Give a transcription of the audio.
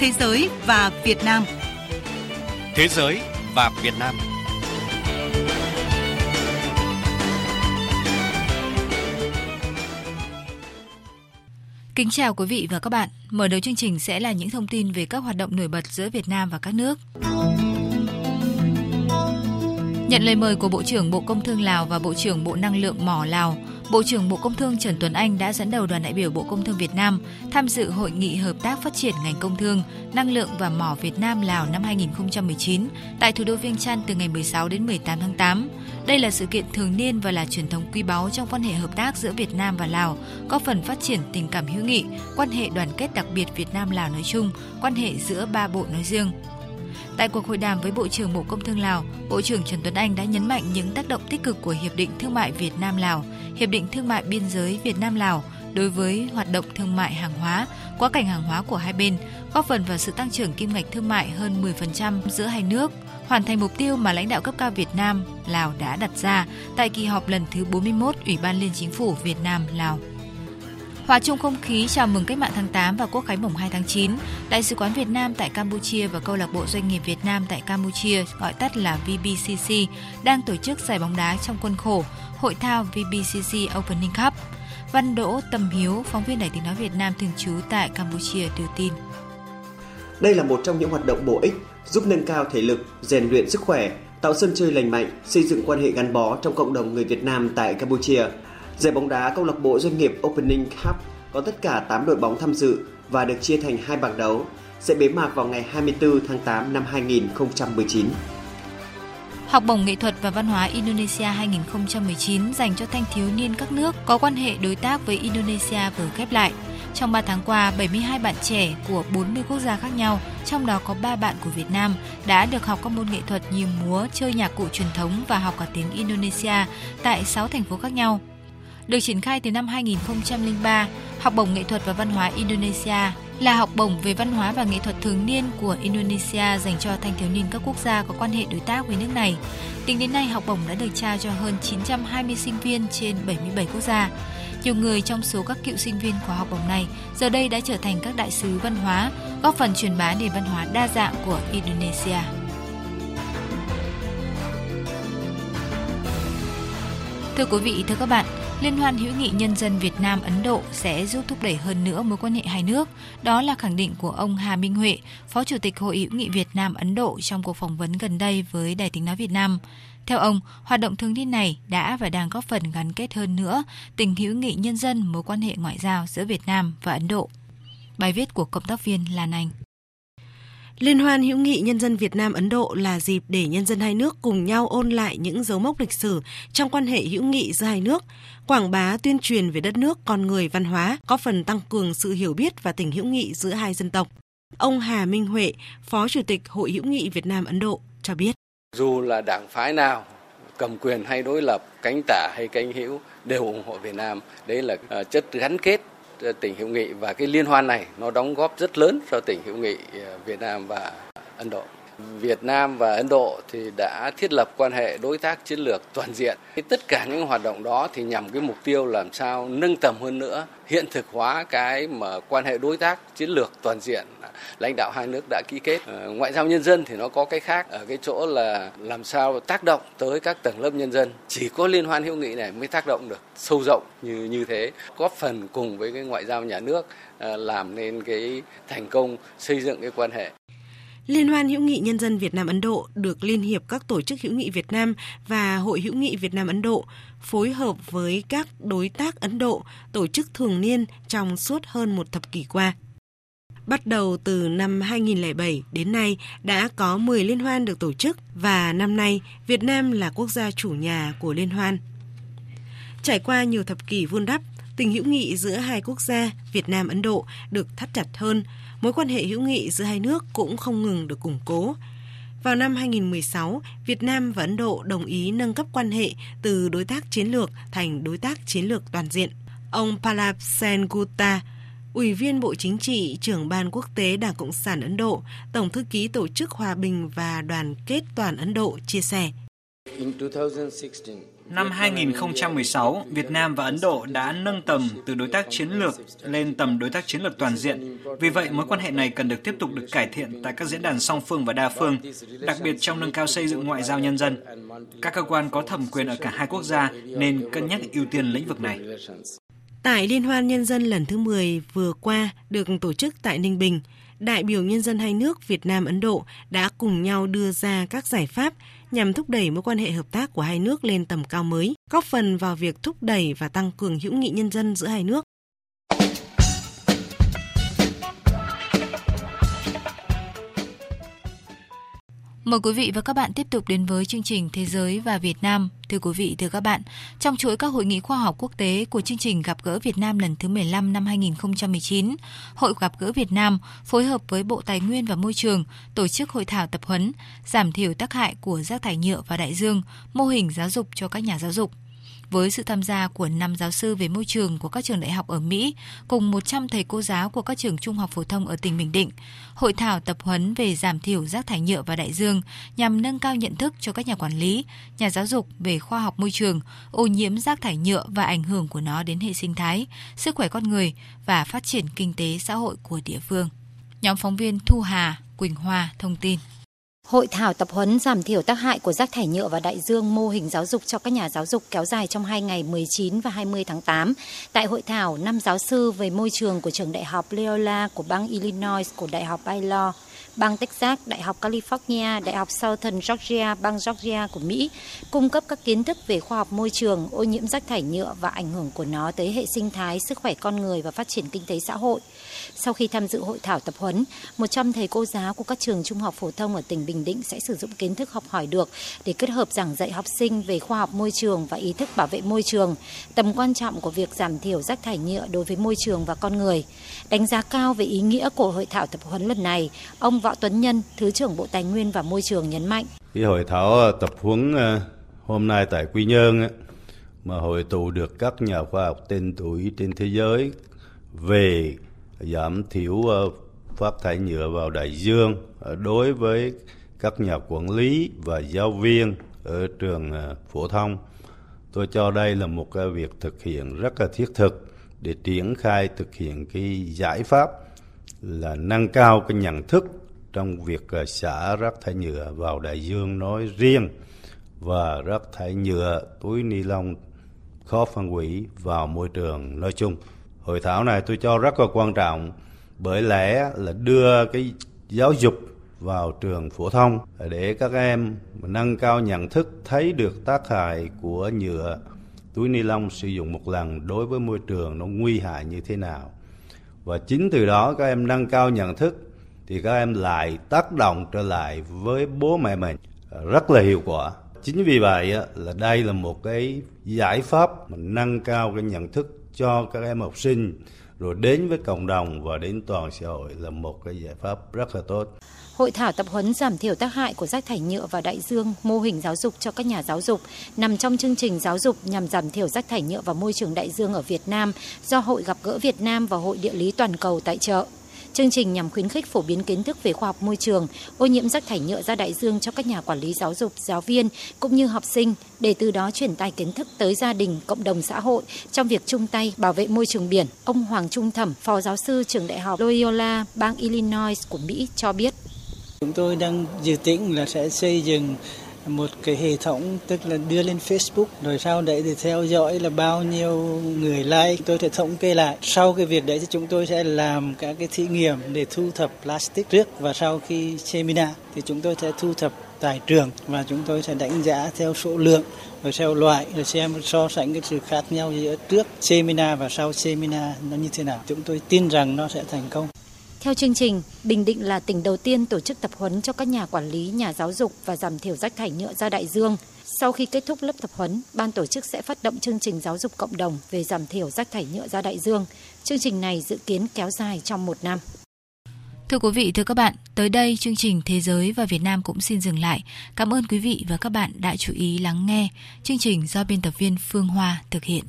Thế giới và Việt Nam. Thế giới và Việt Nam. Kính chào quý vị và các bạn. Mở đầu chương trình sẽ là những thông tin về các hoạt động nổi bật giữa Việt Nam và các nước. Nhận lời mời của Bộ trưởng Bộ Công Thương Lào và Bộ trưởng Bộ Năng lượng mỏ Lào, Bộ trưởng Bộ Công Thương Trần Tuấn Anh đã dẫn đầu đoàn đại biểu Bộ Công Thương Việt Nam tham dự hội nghị hợp tác phát triển ngành công thương, năng lượng và mỏ Việt Nam Lào năm 2019 tại thủ đô Viêng Chăn từ ngày 16 đến 18 tháng 8. Đây là sự kiện thường niên và là truyền thống quý báu trong quan hệ hợp tác giữa Việt Nam và Lào, góp phần phát triển tình cảm hữu nghị, quan hệ đoàn kết đặc biệt Việt Nam Lào nói chung, quan hệ giữa ba bộ nói riêng. Tại cuộc hội đàm với Bộ trưởng Bộ Công Thương Lào, Bộ trưởng Trần Tuấn Anh đã nhấn mạnh những tác động tích cực của Hiệp định Thương mại Việt Nam Lào, Hiệp định Thương mại Biên giới Việt Nam Lào đối với hoạt động thương mại hàng hóa, quá cảnh hàng hóa của hai bên, góp phần vào sự tăng trưởng kim ngạch thương mại hơn 10% giữa hai nước, hoàn thành mục tiêu mà lãnh đạo cấp cao Việt Nam, Lào đã đặt ra tại kỳ họp lần thứ 41 Ủy ban Liên Chính phủ Việt Nam Lào. Hòa chung không khí chào mừng cách mạng tháng 8 và quốc khánh mùng 2 tháng 9, Đại sứ quán Việt Nam tại Campuchia và câu lạc bộ doanh nghiệp Việt Nam tại Campuchia, gọi tắt là VBCC, đang tổ chức giải bóng đá trong khuôn khổ hội thao VBCC Opening Cup. Văn Đỗ Tâm Hiếu, phóng viên Đài tiếng nói Việt Nam thường trú tại Campuchia đưa tin. Đây là một trong những hoạt động bổ ích giúp nâng cao thể lực, rèn luyện sức khỏe, tạo sân chơi lành mạnh, xây dựng quan hệ gắn bó trong cộng đồng người Việt Nam tại Campuchia – Giải bóng đá câu lạc bộ doanh nghiệp Opening Cup có tất cả 8 đội bóng tham dự và được chia thành hai bảng đấu, sẽ bế mạc vào ngày 24 tháng 8 năm 2019. Học bổng nghệ thuật và văn hóa Indonesia 2019 dành cho thanh thiếu niên các nước có quan hệ đối tác với Indonesia vừa khép lại. Trong 3 tháng qua, 72 bạn trẻ của 40 quốc gia khác nhau, trong đó có 3 bạn của Việt Nam, đã được học các môn nghệ thuật như múa, chơi nhạc cụ truyền thống và học cả tiếng Indonesia tại 6 thành phố khác nhau được triển khai từ năm 2003, học bổng nghệ thuật và văn hóa Indonesia là học bổng về văn hóa và nghệ thuật thường niên của Indonesia dành cho thanh thiếu niên các quốc gia có quan hệ đối tác với nước này. Tính đến nay, học bổng đã được trao cho hơn 920 sinh viên trên 77 quốc gia. Nhiều người trong số các cựu sinh viên của học bổng này giờ đây đã trở thành các đại sứ văn hóa, góp phần truyền bá nền văn hóa đa dạng của Indonesia. Thưa quý vị, thưa các bạn, Liên hoan hữu nghị nhân dân Việt Nam Ấn Độ sẽ giúp thúc đẩy hơn nữa mối quan hệ hai nước. Đó là khẳng định của ông Hà Minh Huệ, Phó Chủ tịch Hội hữu nghị Việt Nam Ấn Độ trong cuộc phỏng vấn gần đây với Đài Tiếng nói Việt Nam. Theo ông, hoạt động thường niên này đã và đang góp phần gắn kết hơn nữa tình hữu nghị nhân dân mối quan hệ ngoại giao giữa Việt Nam và Ấn Độ. Bài viết của cộng tác viên Lan Anh. Liên hoan hữu nghị nhân dân Việt Nam Ấn Độ là dịp để nhân dân hai nước cùng nhau ôn lại những dấu mốc lịch sử trong quan hệ hữu nghị giữa hai nước, quảng bá tuyên truyền về đất nước, con người, văn hóa, có phần tăng cường sự hiểu biết và tình hữu nghị giữa hai dân tộc. Ông Hà Minh Huệ, Phó Chủ tịch Hội hữu nghị Việt Nam Ấn Độ cho biết. Dù là đảng phái nào cầm quyền hay đối lập, cánh tả hay cánh hữu đều ủng hộ Việt Nam. Đấy là ờ, chất gắn kết tỉnh hữu nghị và cái liên hoan này nó đóng góp rất lớn cho tỉnh hữu nghị ờ, Việt Nam và Ấn Độ. Việt Nam và Ấn Độ thì đã thiết lập quan hệ đối tác chiến lược toàn diện. Tất cả những hoạt động đó thì nhằm cái mục tiêu làm sao nâng tầm hơn nữa, hiện thực hóa cái mà quan hệ đối tác chiến lược toàn diện lãnh đạo hai nước đã ký kết. Ờ, ngoại giao nhân dân thì nó có cái khác ở cái chỗ là làm sao tác động tới các tầng lớp nhân dân. Chỉ có liên hoan hữu nghị này mới tác động được sâu rộng như như thế, góp phần cùng với cái ngoại giao nhà nước ờ, làm nên cái thành công xây dựng cái quan hệ. Liên hoan hữu nghị nhân dân Việt Nam Ấn Độ được Liên hiệp các tổ chức hữu nghị Việt Nam và Hội hữu nghị Việt Nam Ấn Độ phối hợp với các đối tác Ấn Độ tổ chức thường niên trong suốt hơn một thập kỷ qua. Bắt đầu từ năm 2007 đến nay đã có 10 liên hoan được tổ chức và năm nay Việt Nam là quốc gia chủ nhà của liên hoan. Trải qua nhiều thập kỷ vun đắp, tình hữu nghị giữa hai quốc gia Việt Nam Ấn Độ được thắt chặt hơn, mối quan hệ hữu nghị giữa hai nước cũng không ngừng được củng cố. Vào năm 2016, Việt Nam và Ấn Độ đồng ý nâng cấp quan hệ từ đối tác chiến lược thành đối tác chiến lược toàn diện. Ông Palab Sengupta, Ủy viên Bộ Chính trị, trưởng Ban Quốc tế Đảng Cộng sản Ấn Độ, Tổng thư ký Tổ chức Hòa bình và Đoàn kết toàn Ấn Độ chia sẻ. Năm 2016, Việt Nam và Ấn Độ đã nâng tầm từ đối tác chiến lược lên tầm đối tác chiến lược toàn diện. Vì vậy, mối quan hệ này cần được tiếp tục được cải thiện tại các diễn đàn song phương và đa phương, đặc biệt trong nâng cao xây dựng ngoại giao nhân dân. Các cơ quan có thẩm quyền ở cả hai quốc gia nên cân nhắc ưu tiên lĩnh vực này. Tại Liên hoan Nhân dân lần thứ 10 vừa qua được tổ chức tại Ninh Bình, đại biểu nhân dân hai nước Việt Nam Ấn Độ đã cùng nhau đưa ra các giải pháp nhằm thúc đẩy mối quan hệ hợp tác của hai nước lên tầm cao mới, góp phần vào việc thúc đẩy và tăng cường hữu nghị nhân dân giữa hai nước. Mời quý vị và các bạn tiếp tục đến với chương trình Thế giới và Việt Nam. Thưa quý vị, thưa các bạn, trong chuỗi các hội nghị khoa học quốc tế của chương trình Gặp gỡ Việt Nam lần thứ 15 năm 2019, Hội Gặp gỡ Việt Nam phối hợp với Bộ Tài nguyên và Môi trường tổ chức hội thảo tập huấn giảm thiểu tác hại của rác thải nhựa và đại dương, mô hình giáo dục cho các nhà giáo dục với sự tham gia của năm giáo sư về môi trường của các trường đại học ở Mỹ cùng 100 thầy cô giáo của các trường trung học phổ thông ở tỉnh Bình Định. Hội thảo tập huấn về giảm thiểu rác thải nhựa và đại dương nhằm nâng cao nhận thức cho các nhà quản lý, nhà giáo dục về khoa học môi trường, ô nhiễm rác thải nhựa và ảnh hưởng của nó đến hệ sinh thái, sức khỏe con người và phát triển kinh tế xã hội của địa phương. Nhóm phóng viên Thu Hà, Quỳnh Hoa thông tin. Hội thảo tập huấn giảm thiểu tác hại của rác thải nhựa và đại dương mô hình giáo dục cho các nhà giáo dục kéo dài trong hai ngày 19 và 20 tháng 8. Tại hội thảo, năm giáo sư về môi trường của trường đại học Loyola của bang Illinois của đại học Baylor bang Texas, Đại học California, Đại học Southern Georgia, bang Georgia của Mỹ, cung cấp các kiến thức về khoa học môi trường, ô nhiễm rác thải nhựa và ảnh hưởng của nó tới hệ sinh thái, sức khỏe con người và phát triển kinh tế xã hội. Sau khi tham dự hội thảo tập huấn, 100 thầy cô giáo của các trường trung học phổ thông ở tỉnh Bình Định sẽ sử dụng kiến thức học hỏi được để kết hợp giảng dạy học sinh về khoa học môi trường và ý thức bảo vệ môi trường, tầm quan trọng của việc giảm thiểu rác thải nhựa đối với môi trường và con người. Đánh giá cao về ý nghĩa của hội thảo tập huấn lần này, ông Võ Tuấn Nhân, Thứ trưởng Bộ Tài nguyên và Môi trường nhấn mạnh. Cái hội thảo ờ, tập huấn ờ, hôm nay tại Quy Nhơn mà hội tụ được các nhà khoa học tên tuổi trên thế giới về giảm thiểu ờ, phát thải nhựa vào đại dương đối với các nhà quản lý và giáo viên ở trường phổ thông. Tôi cho đây là một cái việc thực hiện rất là thiết thực để triển khai thực hiện cái giải pháp là nâng cao cái nhận thức trong việc ờ, xả rác thải nhựa vào đại dương nói riêng và rác thải nhựa, túi ni lông khó phân hủy vào môi trường nói chung. Hội thảo này tôi cho rất là quan trọng bởi lẽ là đưa cái giáo dục vào trường phổ thông để các em nâng cao nhận thức, thấy được tác hại của nhựa, túi ni lông sử dụng một lần đối với môi trường nó nguy hại như thế nào và chính từ đó các em nâng cao nhận thức thì các em lại tác động trở lại với bố mẹ mình rất là hiệu quả chính vì vậy là đây là một cái giải pháp mà nâng cao cái nhận thức cho các em học sinh rồi đến với cộng đồng và đến toàn xã hội là một cái giải pháp rất là tốt. Hội thảo tập huấn giảm thiểu tác hại của rác thải nhựa và đại dương, mô hình giáo dục cho các nhà giáo dục nằm trong chương trình giáo dục nhằm giảm thiểu rác thải nhựa và môi trường đại dương ở Việt Nam do Hội gặp gỡ Việt Nam và Hội địa lý toàn cầu tại trợ. Chương trình nhằm khuyến khích phổ biến kiến thức về khoa học môi trường, ô nhiễm rác thải nhựa ra đại dương cho các nhà quản lý giáo dục, giáo viên cũng như học sinh để từ đó truyền tải kiến thức tới gia đình, cộng đồng xã hội trong việc chung tay bảo vệ môi trường biển. Ông Hoàng Trung Thẩm, Phó giáo sư trường Đại học Loyola, bang Illinois của Mỹ cho biết. Chúng tôi đang dự tính là sẽ xây dựng một cái hệ thống, tức là đưa lên Facebook, rồi sau đấy thì theo dõi là bao nhiêu người like. Tôi sẽ thống kê lại. Sau cái việc đấy thì chúng tôi sẽ làm các cái thí nghiệm để thu thập plastic trước và sau khi seminar thì chúng tôi sẽ thu thập tại trường và chúng tôi sẽ đánh giá theo số lượng rồi theo loại rồi xem so sánh cái sự khác nhau giữa trước seminar và sau seminar nó như thế nào. Chúng tôi tin rằng nó sẽ thành công theo chương trình, Bình Định là tỉnh đầu tiên tổ chức tập huấn cho các nhà quản lý, nhà giáo dục và giảm thiểu rác thải nhựa ra đại dương. Sau khi kết thúc lớp tập huấn, ban tổ chức sẽ phát động chương trình giáo dục cộng đồng về giảm thiểu rác thải nhựa ra đại dương. Chương trình này dự kiến kéo dài trong một năm. Thưa quý vị, thưa các bạn, tới đây chương trình Thế giới và Việt Nam cũng xin dừng lại. Cảm ơn quý vị và các bạn đã chú ý lắng nghe. Chương trình do biên tập viên Phương Hoa thực hiện.